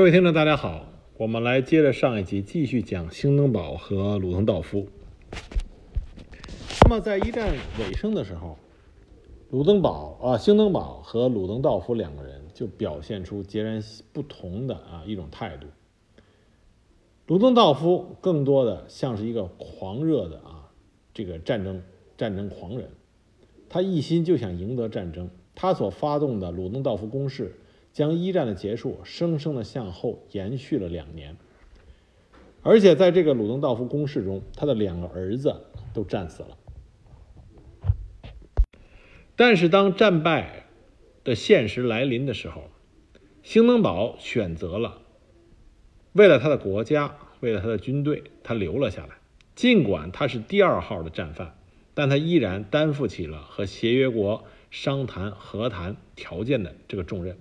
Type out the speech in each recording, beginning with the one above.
各位听众，大家好，我们来接着上一集继续讲兴登堡和鲁登道夫。那么在一战尾声的时候，鲁登堡啊，兴登堡和鲁登道夫两个人就表现出截然不同的啊一种态度。鲁登道夫更多的像是一个狂热的啊这个战争战争狂人，他一心就想赢得战争，他所发动的鲁登道夫攻势。将一战的结束生生的向后延续了两年，而且在这个鲁登道夫攻势中，他的两个儿子都战死了。但是当战败的现实来临的时候，兴登堡选择了为了他的国家，为了他的军队，他留了下来。尽管他是第二号的战犯，但他依然担负起了和协约国商谈和谈条件的这个重任。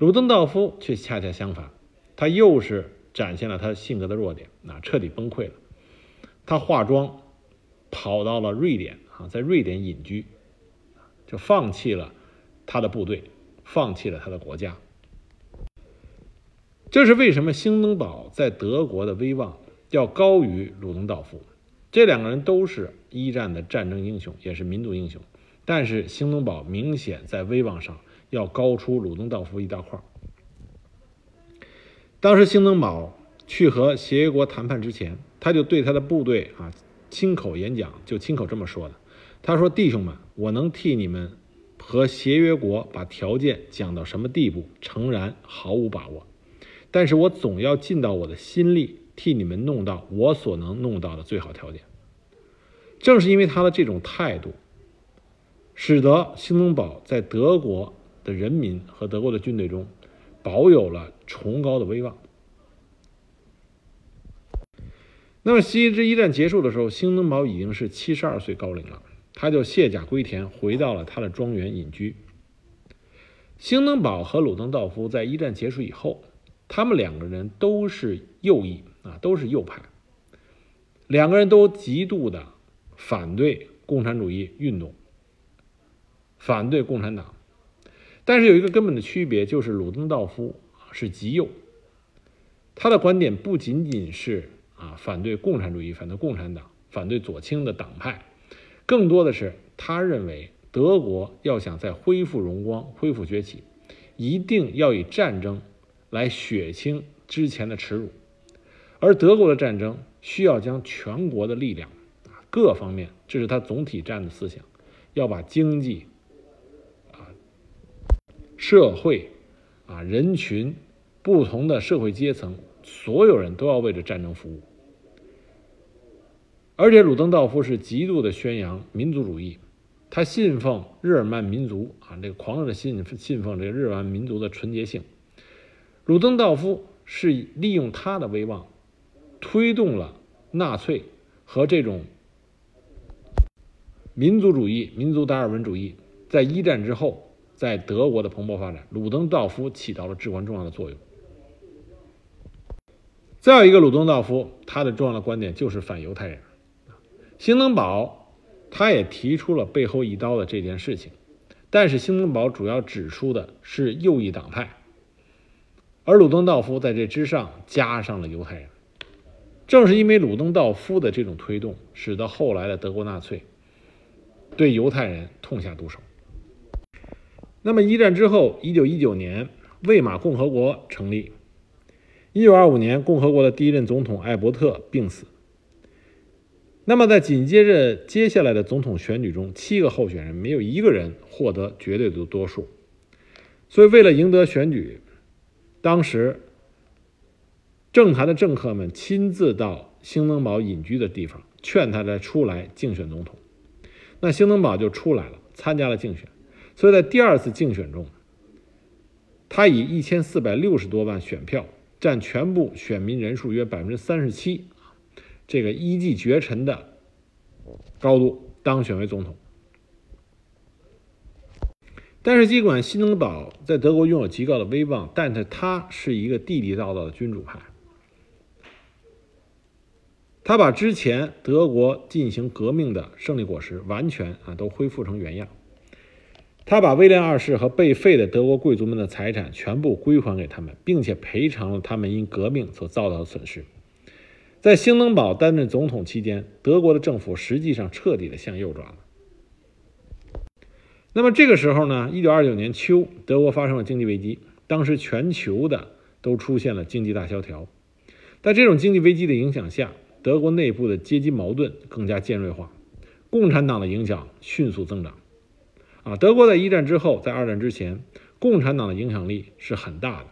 鲁登道夫却恰恰相反，他又是展现了他性格的弱点，啊，彻底崩溃了。他化妆，跑到了瑞典，啊，在瑞典隐居，就放弃了他的部队，放弃了他的国家。这是为什么？兴登堡在德国的威望要高于鲁登道夫，这两个人都是一战的战争英雄，也是民族英雄，但是兴登堡明显在威望上。要高出鲁登道夫一大块。当时兴登堡去和协约国谈判之前，他就对他的部队啊亲口演讲，就亲口这么说的：“他说，弟兄们，我能替你们和协约国把条件讲到什么地步，诚然毫无把握，但是我总要尽到我的心力，替你们弄到我所能弄到的最好条件。”正是因为他的这种态度，使得兴登堡在德国。人民和德国的军队中，保有了崇高的威望。那么，西之一战结束的时候，兴登堡已经是七十二岁高龄了，他就卸甲归田，回到了他的庄园隐居。兴登堡和鲁登道夫在一战结束以后，他们两个人都是右翼啊，都是右派，两个人都极度的反对共产主义运动，反对共产党。但是有一个根本的区别，就是鲁登道夫是极右，他的观点不仅仅是啊反对共产主义、反对共产党、反对左倾的党派，更多的是他认为德国要想再恢复荣光、恢复崛起，一定要以战争来血清之前的耻辱，而德国的战争需要将全国的力量啊各方面，这是他总体战的思想，要把经济。社会，啊，人群，不同的社会阶层，所有人都要为着战争服务。而且鲁登道夫是极度的宣扬民族主义，他信奉日耳曼民族啊，这个狂热的信信奉这个日耳曼民族的纯洁性。鲁登道夫是利用他的威望，推动了纳粹和这种民族主义、民族达尔文主义在一战之后。在德国的蓬勃发展，鲁登道夫起到了至关重要的作用。再有一个鲁登道夫，他的重要的观点就是反犹太人。兴登堡他也提出了背后一刀的这件事情，但是兴登堡主要指出的是右翼党派，而鲁登道夫在这之上加上了犹太人。正是因为鲁登道夫的这种推动，使得后来的德国纳粹对犹太人痛下毒手。那么一战之后，一九一九年，魏玛共和国成立。一九二五年，共和国的第一任总统艾伯特病死。那么在紧接着接下来的总统选举中，七个候选人没有一个人获得绝对的多数。所以为了赢得选举，当时政坛的政客们亲自到兴登堡隐居的地方，劝他再出来竞选总统。那兴登堡就出来了，参加了竞选。所以在第二次竞选中，他以一千四百六十多万选票，占全部选民人数约百分之三十七，这个一骑绝尘的高度当选为总统。但是，尽管新登堡在德国拥有极高的威望，但是他是一个地地道道的君主派，他把之前德国进行革命的胜利果实完全啊都恢复成原样。他把威廉二世和被废的德国贵族们的财产全部归还给他们，并且赔偿了他们因革命所遭到的损失。在兴登堡担任总统期间，德国的政府实际上彻底的向右转了。那么这个时候呢？一九二九年秋，德国发生了经济危机，当时全球的都出现了经济大萧条。在这种经济危机的影响下，德国内部的阶级矛盾更加尖锐化，共产党的影响迅速增长。啊，德国在一战之后，在二战之前，共产党的影响力是很大的。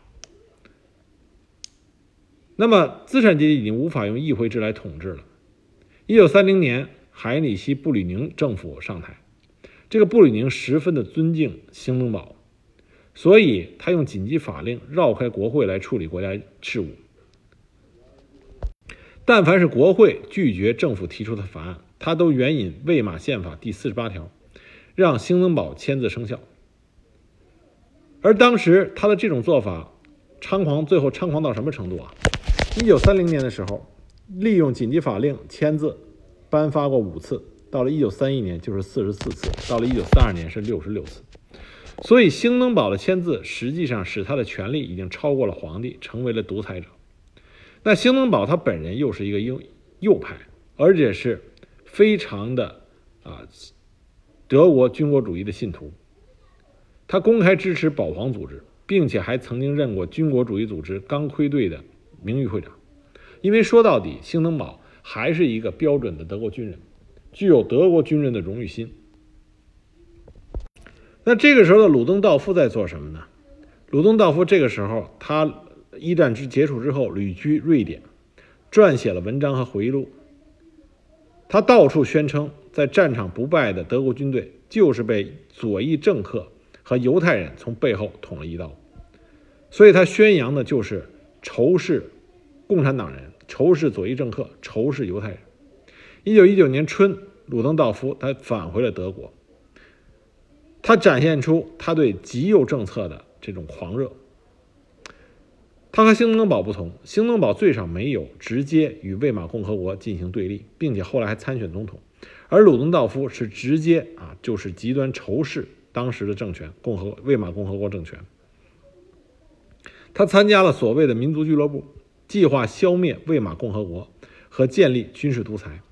那么，资产阶级已经无法用议会制来统治了。一九三零年，海里希·布吕宁政府上台。这个布吕宁十分的尊敬兴登堡，所以他用紧急法令绕开国会来处理国家事务。但凡是国会拒绝政府提出的法案，他都援引魏玛宪法第四十八条，让兴登堡签字生效。而当时他的这种做法猖狂，最后猖狂到什么程度啊？一九三零年的时候，利用紧急法令签字颁发过五次。到了一九三一年，就是四十四次；到了一九三二年，是六十六次。所以，兴登堡的签字实际上使他的权力已经超过了皇帝，成为了独裁者。那兴登堡他本人又是一个右右派，而且是非常的啊德国军国主义的信徒。他公开支持保皇组织，并且还曾经任过军国主义组织钢盔队的名誉会长。因为说到底，兴登堡还是一个标准的德国军人。具有德国军人的荣誉心。那这个时候的鲁登道夫在做什么呢？鲁登道夫这个时候，他一战之结束之后旅居瑞典，撰写了文章和回忆录。他到处宣称，在战场不败的德国军队就是被左翼政客和犹太人从背后捅了一刀。所以他宣扬的就是仇视共产党人，仇视左翼政客，仇视犹太人。一九一九年春，鲁登道夫他返回了德国。他展现出他对极右政策的这种狂热。他和兴登堡不同，兴登堡最少没有直接与魏玛共和国进行对立，并且后来还参选总统，而鲁登道夫是直接啊，就是极端仇视当时的政权——共和魏玛共和国政权。他参加了所谓的民族俱乐部，计划消灭魏玛共和国和建立军事独裁。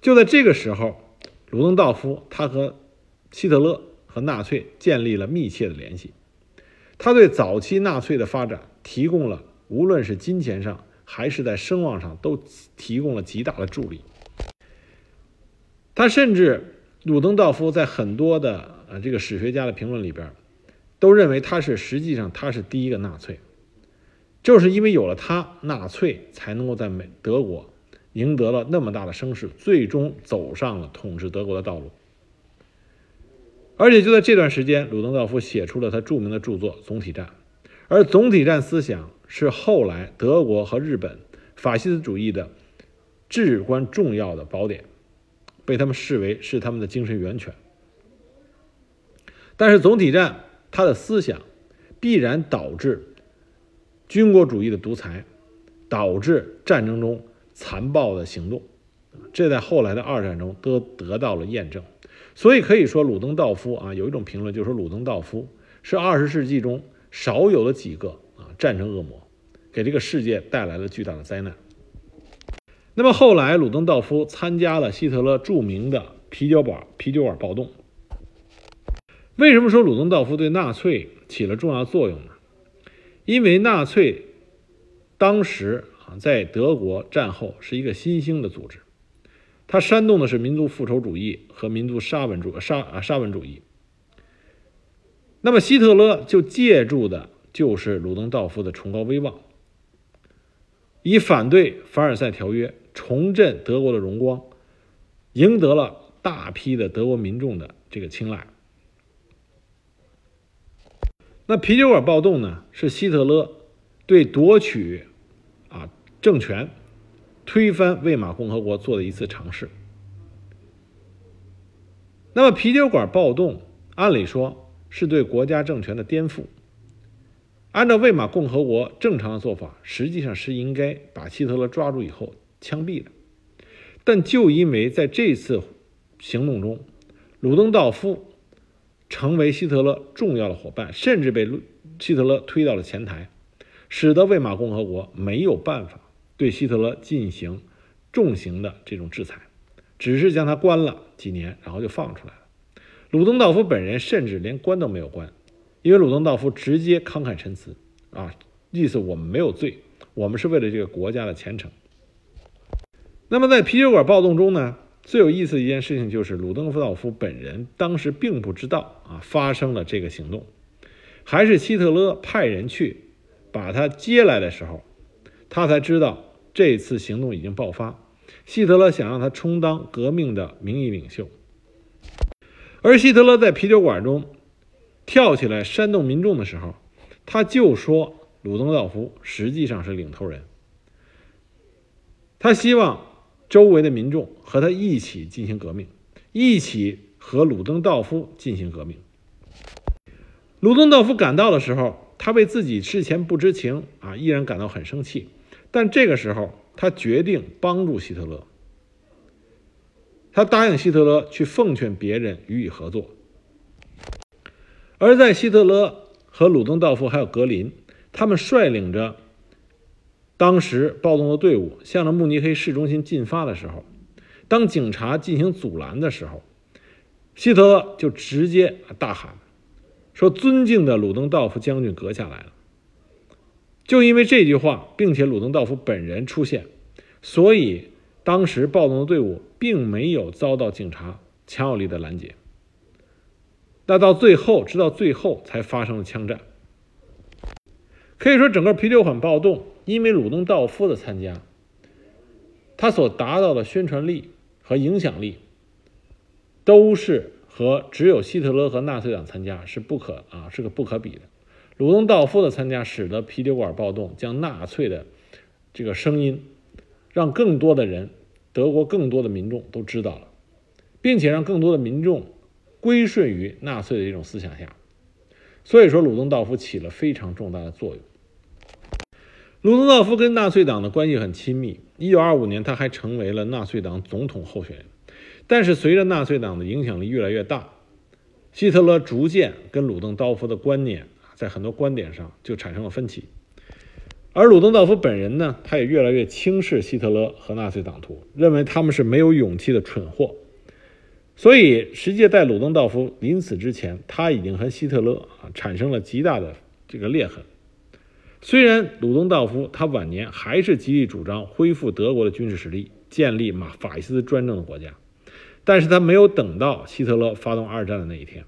就在这个时候，鲁登道夫他和希特勒和纳粹建立了密切的联系。他对早期纳粹的发展提供了，无论是金钱上还是在声望上，都提供了极大的助力。他甚至，鲁登道夫在很多的呃这个史学家的评论里边，都认为他是实际上他是第一个纳粹，就是因为有了他，纳粹才能够在美德国。赢得了那么大的声势，最终走上了统治德国的道路。而且就在这段时间，鲁登道夫写出了他著名的著作《总体战》，而总体战思想是后来德国和日本法西斯主义的至关重要的宝典，被他们视为是他们的精神源泉。但是总体战他的思想必然导致军国主义的独裁，导致战争中。残暴的行动，这在后来的二战中都得到了验证。所以可以说，鲁登道夫啊，有一种评论就是说，鲁登道夫是二十世纪中少有的几个啊战争恶魔，给这个世界带来了巨大的灾难。那么后来，鲁登道夫参加了希特勒著名的啤酒馆啤酒馆暴动。为什么说鲁登道夫对纳粹起了重要作用呢？因为纳粹当时啊。在德国战后是一个新兴的组织，它煽动的是民族复仇主义和民族沙文主沙啊沙文主义。那么希特勒就借助的就是鲁登道夫的崇高威望，以反对凡尔赛条约、重振德国的荣光，赢得了大批的德国民众的这个青睐。那啤酒馆暴动呢，是希特勒对夺取啊。政权推翻魏玛共和国做的一次尝试。那么啤酒馆暴动，按理说是对国家政权的颠覆。按照魏玛共和国正常的做法，实际上是应该把希特勒抓住以后枪毙的。但就因为在这次行动中，鲁登道夫成为希特勒重要的伙伴，甚至被希特勒推到了前台，使得魏玛共和国没有办法对希特勒进行重刑的这种制裁，只是将他关了几年，然后就放出来了。鲁登道夫本人甚至连关都没有关，因为鲁登道夫直接慷慨陈词啊，意思我们没有罪，我们是为了这个国家的前程。那么在啤酒馆暴动中呢？最有意思的一件事情就是，鲁登道夫本人当时并不知道啊发生了这个行动，还是希特勒派人去把他接来的时候，他才知道这次行动已经爆发。希特勒想让他充当革命的名义领袖，而希特勒在啤酒馆中跳起来煽动民众的时候，他就说鲁登道夫实际上是领头人，他希望。周围的民众和他一起进行革命，一起和鲁登道夫进行革命。鲁登道夫赶到的时候，他为自己事前不知情啊，依然感到很生气。但这个时候，他决定帮助希特勒。他答应希特勒去奉劝别人予以合作。而在希特勒和鲁登道夫还有格林，他们率领着。当时暴动的队伍向着慕尼黑市中心进发的时候，当警察进行阻拦的时候，希特勒就直接大喊说：“尊敬的鲁登道夫将军阁下来了。”就因为这句话，并且鲁登道夫本人出现，所以当时暴动的队伍并没有遭到警察强有力的拦截。那到最后，直到最后才发生了枪战。可以说，整个啤酒馆暴动。因为鲁登道夫的参加，他所达到的宣传力和影响力，都是和只有希特勒和纳粹党参加是不可啊，是个不可比的。鲁登道夫的参加，使得啤酒馆暴动将纳粹的这个声音，让更多的人，德国更多的民众都知道了，并且让更多的民众归顺于纳粹的这种思想下。所以说，鲁登道夫起了非常重大的作用。鲁登道夫跟纳粹党的关系很亲密。一九二五年，他还成为了纳粹党总统候选人。但是，随着纳粹党的影响力越来越大，希特勒逐渐跟鲁登道夫的观念在很多观点上就产生了分歧。而鲁登道夫本人呢，他也越来越轻视希特勒和纳粹党徒，认为他们是没有勇气的蠢货。所以，实际在鲁登道夫临死之前，他已经和希特勒啊产生了极大的这个裂痕。虽然鲁登道夫他晚年还是极力主张恢复德国的军事实力，建立马法西斯专政的国家，但是他没有等到希特勒发动二战的那一天。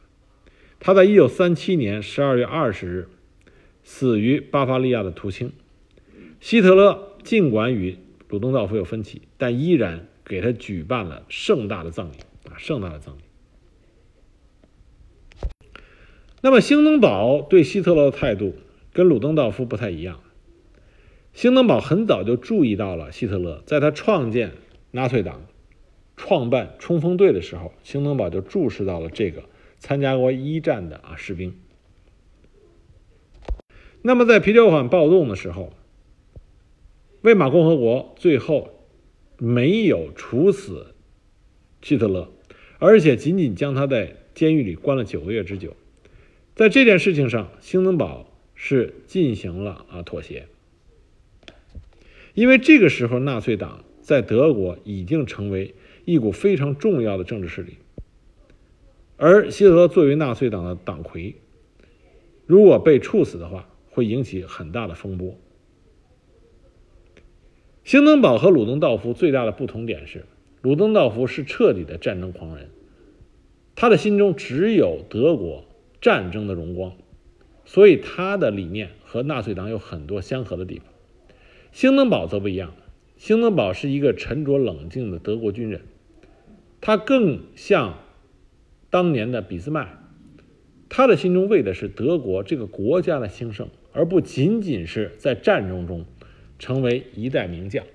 他在1937年12月20日死于巴伐利亚的图青。希特勒尽管与鲁登道夫有分歧，但依然给他举办了盛大的葬礼啊，盛大的葬礼。那么，兴登堡对希特勒的态度？跟鲁登道夫不太一样，兴登堡很早就注意到了希特勒，在他创建纳粹党、创办冲锋队的时候，兴登堡就注视到了这个参加过一战的啊士兵。那么在啤酒馆暴动的时候，魏玛共和国最后没有处死希特勒，而且仅仅将他在监狱里关了九个月之久。在这件事情上，兴登堡。是进行了啊妥协，因为这个时候纳粹党在德国已经成为一股非常重要的政治势力，而希特勒作为纳粹党的党魁，如果被处死的话，会引起很大的风波。兴登堡和鲁登道夫最大的不同点是，鲁登道夫是彻底的战争狂人，他的心中只有德国战争的荣光。所以他的理念和纳粹党有很多相合的地方。兴登堡则不一样，兴登堡是一个沉着冷静的德国军人，他更像当年的俾斯麦，他的心中为的是德国这个国家的兴盛，而不仅仅是在战争中成为一代名将。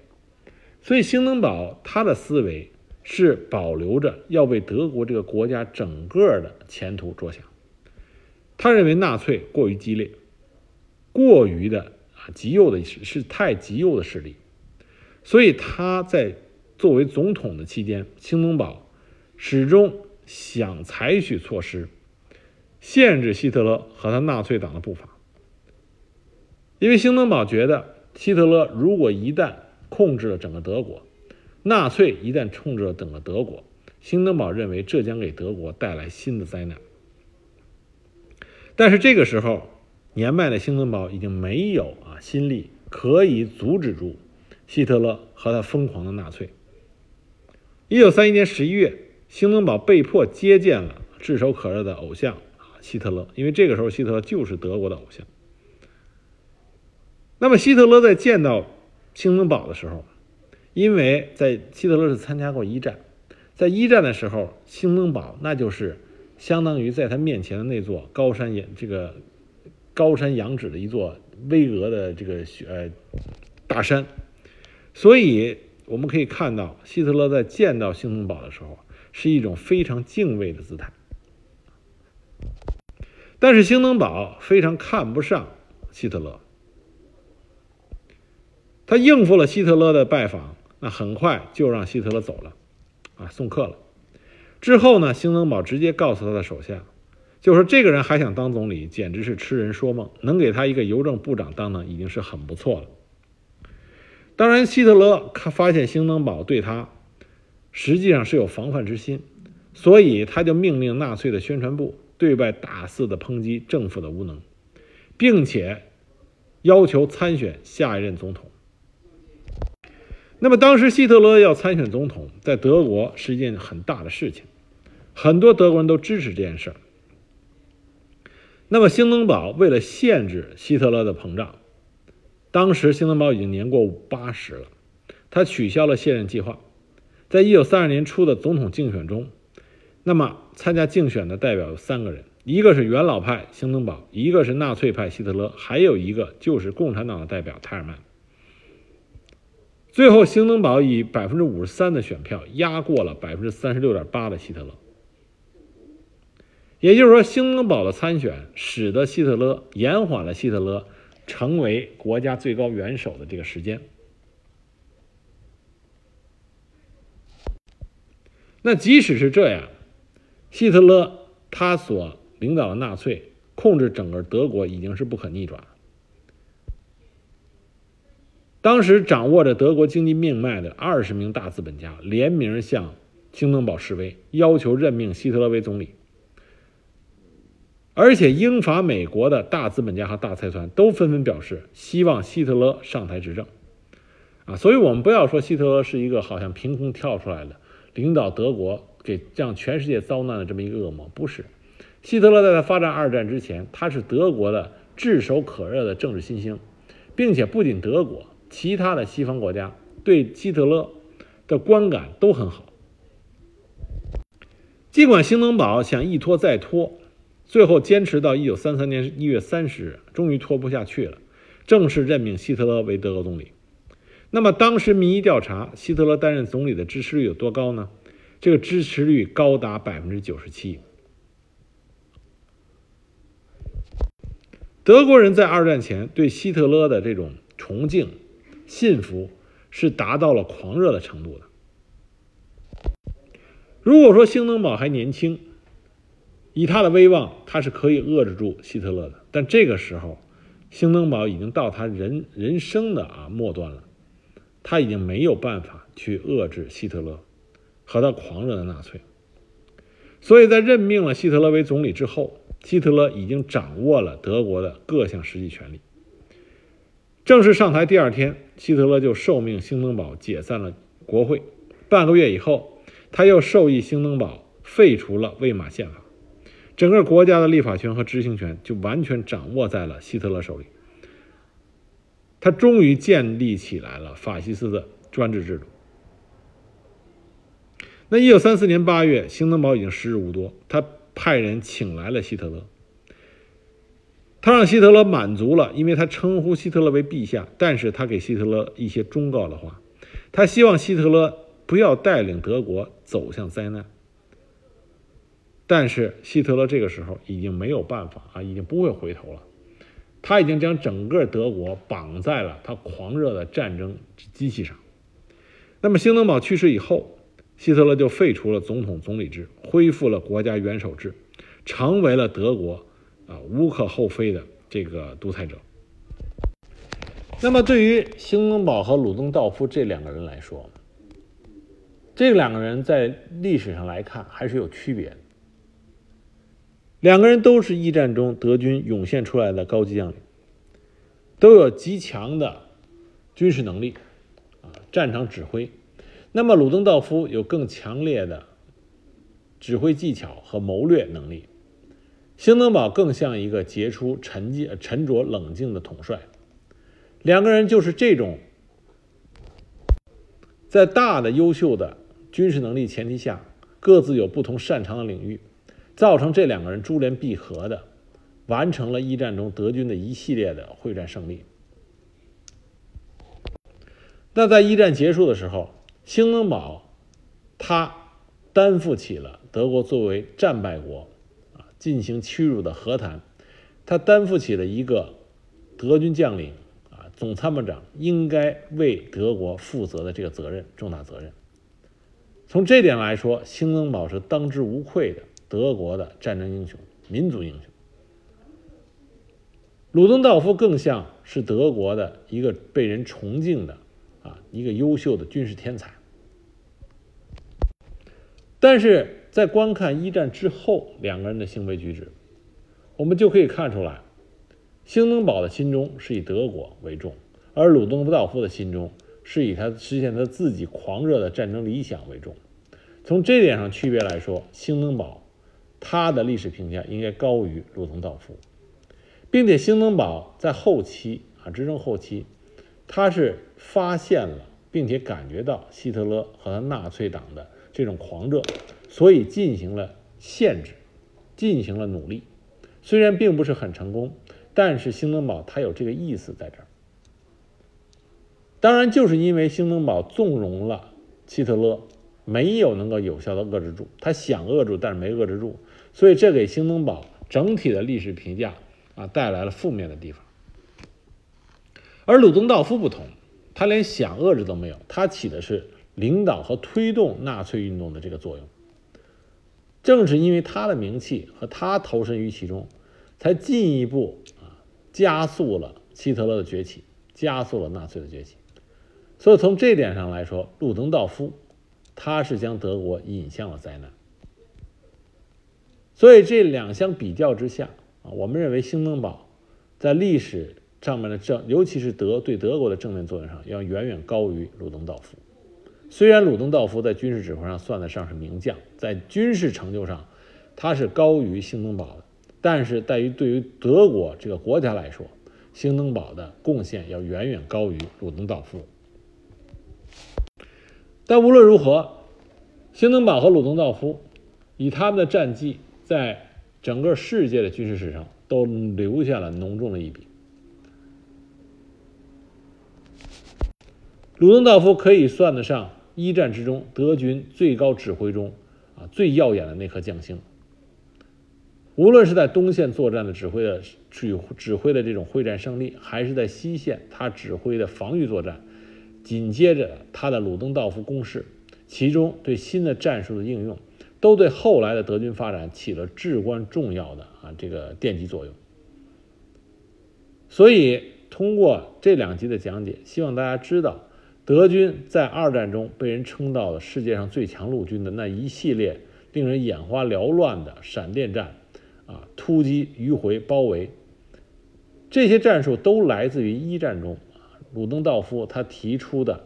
所以兴登堡他的思维是保留着要为德国这个国家整个的前途着想。他认为纳粹过于激烈，过于的啊极右的是是太极右的势力，所以他在作为总统的期间，兴登堡始终想采取措施，限制希特勒和他纳粹党的步伐。因为兴登堡觉得，希特勒如果一旦控制了整个德国，纳粹一旦控制了整个德国，兴登堡认为这将给德国带来新的灾难。但是这个时候，年迈的兴登堡已经没有啊心力可以阻止住希特勒和他疯狂的纳粹。一九三一年十一月，兴登堡被迫接见了炙手可热的偶像啊希特勒，因为这个时候希特勒就是德国的偶像。那么希特勒在见到兴登堡的时候，因为在希特勒是参加过一战，在一战的时候，兴登堡那就是相当于在他面前的那座高山这个。高山仰止的一座巍峨的这个呃大山，所以我们可以看到，希特勒在见到兴登堡的时候，是一种非常敬畏的姿态。但是兴登堡非常看不上希特勒，他应付了希特勒的拜访，那很快就让希特勒走了，啊，送客了。之后呢，兴登堡直接告诉他的手下。就说这个人还想当总理，简直是痴人说梦。能给他一个邮政部长当当，已经是很不错了。当然，希特勒他发现兴登堡对他实际上是有防范之心，所以他就命令纳粹的宣传部对外大肆的抨击政府的无能，并且要求参选下一任总统。那么，当时希特勒要参选总统，在德国是一件很大的事情，很多德国人都支持这件事儿。那么，兴登堡为了限制希特勒的膨胀，当时兴登堡已经年过八十了，他取消了卸任计划。在一九三二年初的总统竞选中，那么参加竞选的代表有三个人，一个是元老派兴登堡，一个是纳粹派希特勒，还有一个就是共产党的代表泰尔曼。最后，兴登堡以百分之五十三的选票压过了百分之三十六点八的希特勒。也就是说，兴登堡的参选使得希特勒延缓了希特勒成为国家最高元首的这个时间。那即使是这样，希特勒他所领导的纳粹控制整个德国已经是不可逆转。当时掌握着德国经济命脉的二十名大资本家联名向兴登堡示威，要求任命希特勒为总理。而且，英法美国的大资本家和大财团都纷纷表示希望希特勒上台执政，啊，所以我们不要说希特勒是一个好像凭空跳出来的领导德国给让全世界遭难的这么一个恶魔，不是。希特勒在他发展二战之前，他是德国的炙手可热的政治新星，并且不仅德国，其他的西方国家对希特勒的观感都很好。尽管兴登堡想一拖再拖。最后坚持到一九三三年一月三十日，终于拖不下去了，正式任命希特勒为德国总理。那么当时民意调查，希特勒担任总理的支持率有多高呢？这个支持率高达百分之九十七。德国人在二战前对希特勒的这种崇敬、信服是达到了狂热的程度的。如果说兴登堡还年轻，以他的威望，他是可以遏制住希特勒的。但这个时候，兴登堡已经到他人人生的啊末端了，他已经没有办法去遏制希特勒和他狂热的纳粹。所以在任命了希特勒为总理之后，希特勒已经掌握了德国的各项实际权力。正式上台第二天，希特勒就受命兴登堡解散了国会。半个月以后，他又授意兴登堡废除了魏玛宪法。整个国家的立法权和执行权就完全掌握在了希特勒手里。他终于建立起来了法西斯的专制制度。那一九三四年八月，兴登堡已经时日无多，他派人请来了希特勒。他让希特勒满足了，因为他称呼希特勒为陛下，但是他给希特勒一些忠告的话，他希望希特勒不要带领德国走向灾难。但是希特勒这个时候已经没有办法啊，已经不会回头了。他已经将整个德国绑在了他狂热的战争机器上。那么，兴登堡去世以后，希特勒就废除了总统总理制，恢复了国家元首制，成为了德国啊无可厚非的这个独裁者。那么，对于兴登堡和鲁登道夫这两个人来说，这两个人在历史上来看还是有区别的。两个人都是一战中德军涌现出来的高级将领，都有极强的军事能力啊，战场指挥。那么，鲁登道夫有更强烈的指挥技巧和谋略能力，兴登堡更像一个杰出、沉静、沉着、冷静的统帅。两个人就是这种在大的优秀的军事能力前提下，各自有不同擅长的领域，造成这两个人珠联璧合的完成了一战中德军的一系列的会战胜利。那在一战结束的时候，兴登堡他担负起了德国作为战败国进行屈辱的和谈，他担负起了一个德军将领啊。总参谋长应该为德国负责的这个责任，重大责任。从这点来说，兴登堡是当之无愧的德国的战争英雄、民族英雄。鲁登道夫更像是德国的一个被人崇敬的啊一个优秀的军事天才。但是在观看一战之后两个人的行为举止，我们就可以看出来。兴登堡的心中是以德国为重，而鲁登道夫的心中是以他实现他自己狂热的战争理想为重。从这点上区别来说，兴登堡他的历史评价应该高于鲁登道夫，并且兴登堡在后期啊执政后期，他是发现了并且感觉到希特勒和纳粹党的这种狂热，所以进行了限制，进行了努力，虽然并不是很成功。但是兴登堡他有这个意思在这儿，当然就是因为兴登堡纵容了希特勒，没有能够有效的遏制住，他想遏住，但是没遏制住，所以这给兴登堡整体的历史评价啊带来了负面的地方。而鲁登道夫不同，他连想遏制都没有，他起的是领导和推动纳粹运动的这个作用。正是因为他的名气和他投身于其中，才进一步啊。加速了希特勒的崛起，加速了纳粹的崛起。所以从这点上来说，路登道夫他是将德国引向了灾难。所以这两相比较之下啊，我们认为兴登堡在历史上面的正，尤其是德对德国的正面作用上，要远远高于鲁登道夫。虽然鲁登道夫在军事指挥上算得上是名将，在军事成就上他是高于兴登堡的。但是，在于对于德国这个国家来说，兴登堡的贡献要远远高于鲁登道夫。但无论如何，兴登堡和鲁登道夫以他们的战绩，在整个世界的军事史上都留下了浓重的一笔。鲁登道夫可以算得上一战之中德军最高指挥中啊最耀眼的那颗将星。无论是在东线作战的指挥的指指挥的这种会战胜利，还是在西线他指挥的防御作战，紧接着他的鲁登道夫攻势，其中对新的战术的应用，都对后来的德军发展起了至关重要的啊这个奠基作用。所以通过这两集的讲解，希望大家知道，德军在二战中被人称道的世界上最强陆军的那一系列令人眼花缭乱的闪电战。啊，突击、迂回、包围，这些战术都来自于一战中啊，鲁登道夫他提出的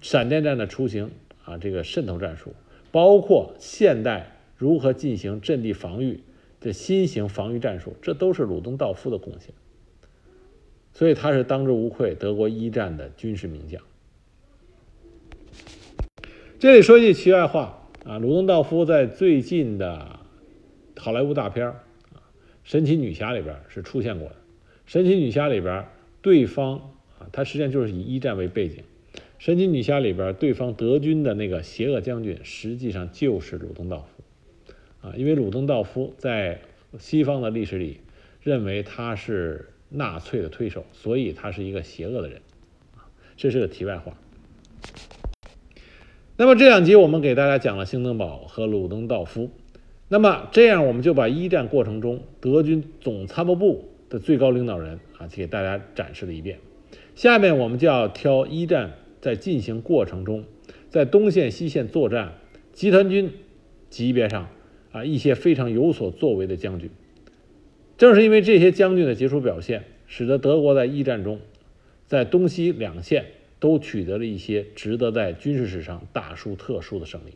闪电战的雏形啊，这个渗透战术，包括现代如何进行阵地防御的新型防御战术，这都是鲁登道夫的贡献。所以他是当之无愧德国一战的军事名将。这里说一句题外话啊，鲁登道夫在最近的。好莱坞大片啊，《神奇女侠》里边是出现过的。《神奇女侠》里边，对方啊，它实际上就是以一战为背景。《神奇女侠》里边，对方德军的那个邪恶将军，实际上就是鲁登道夫啊。因为鲁登道夫在西方的历史里认为他是纳粹的推手，所以他是一个邪恶的人啊。这是个题外话。那么这两集我们给大家讲了兴登堡和鲁登道夫。那么这样，我们就把一战过程中德军总参谋部的最高领导人啊，给大家展示了一遍。下面我们就要挑一战在进行过程中，在东线、西线作战，集团军级别上啊一些非常有所作为的将军。正是因为这些将军的杰出表现，使得德国在一战中，在东西两线都取得了一些值得在军事史上大书特书的胜利。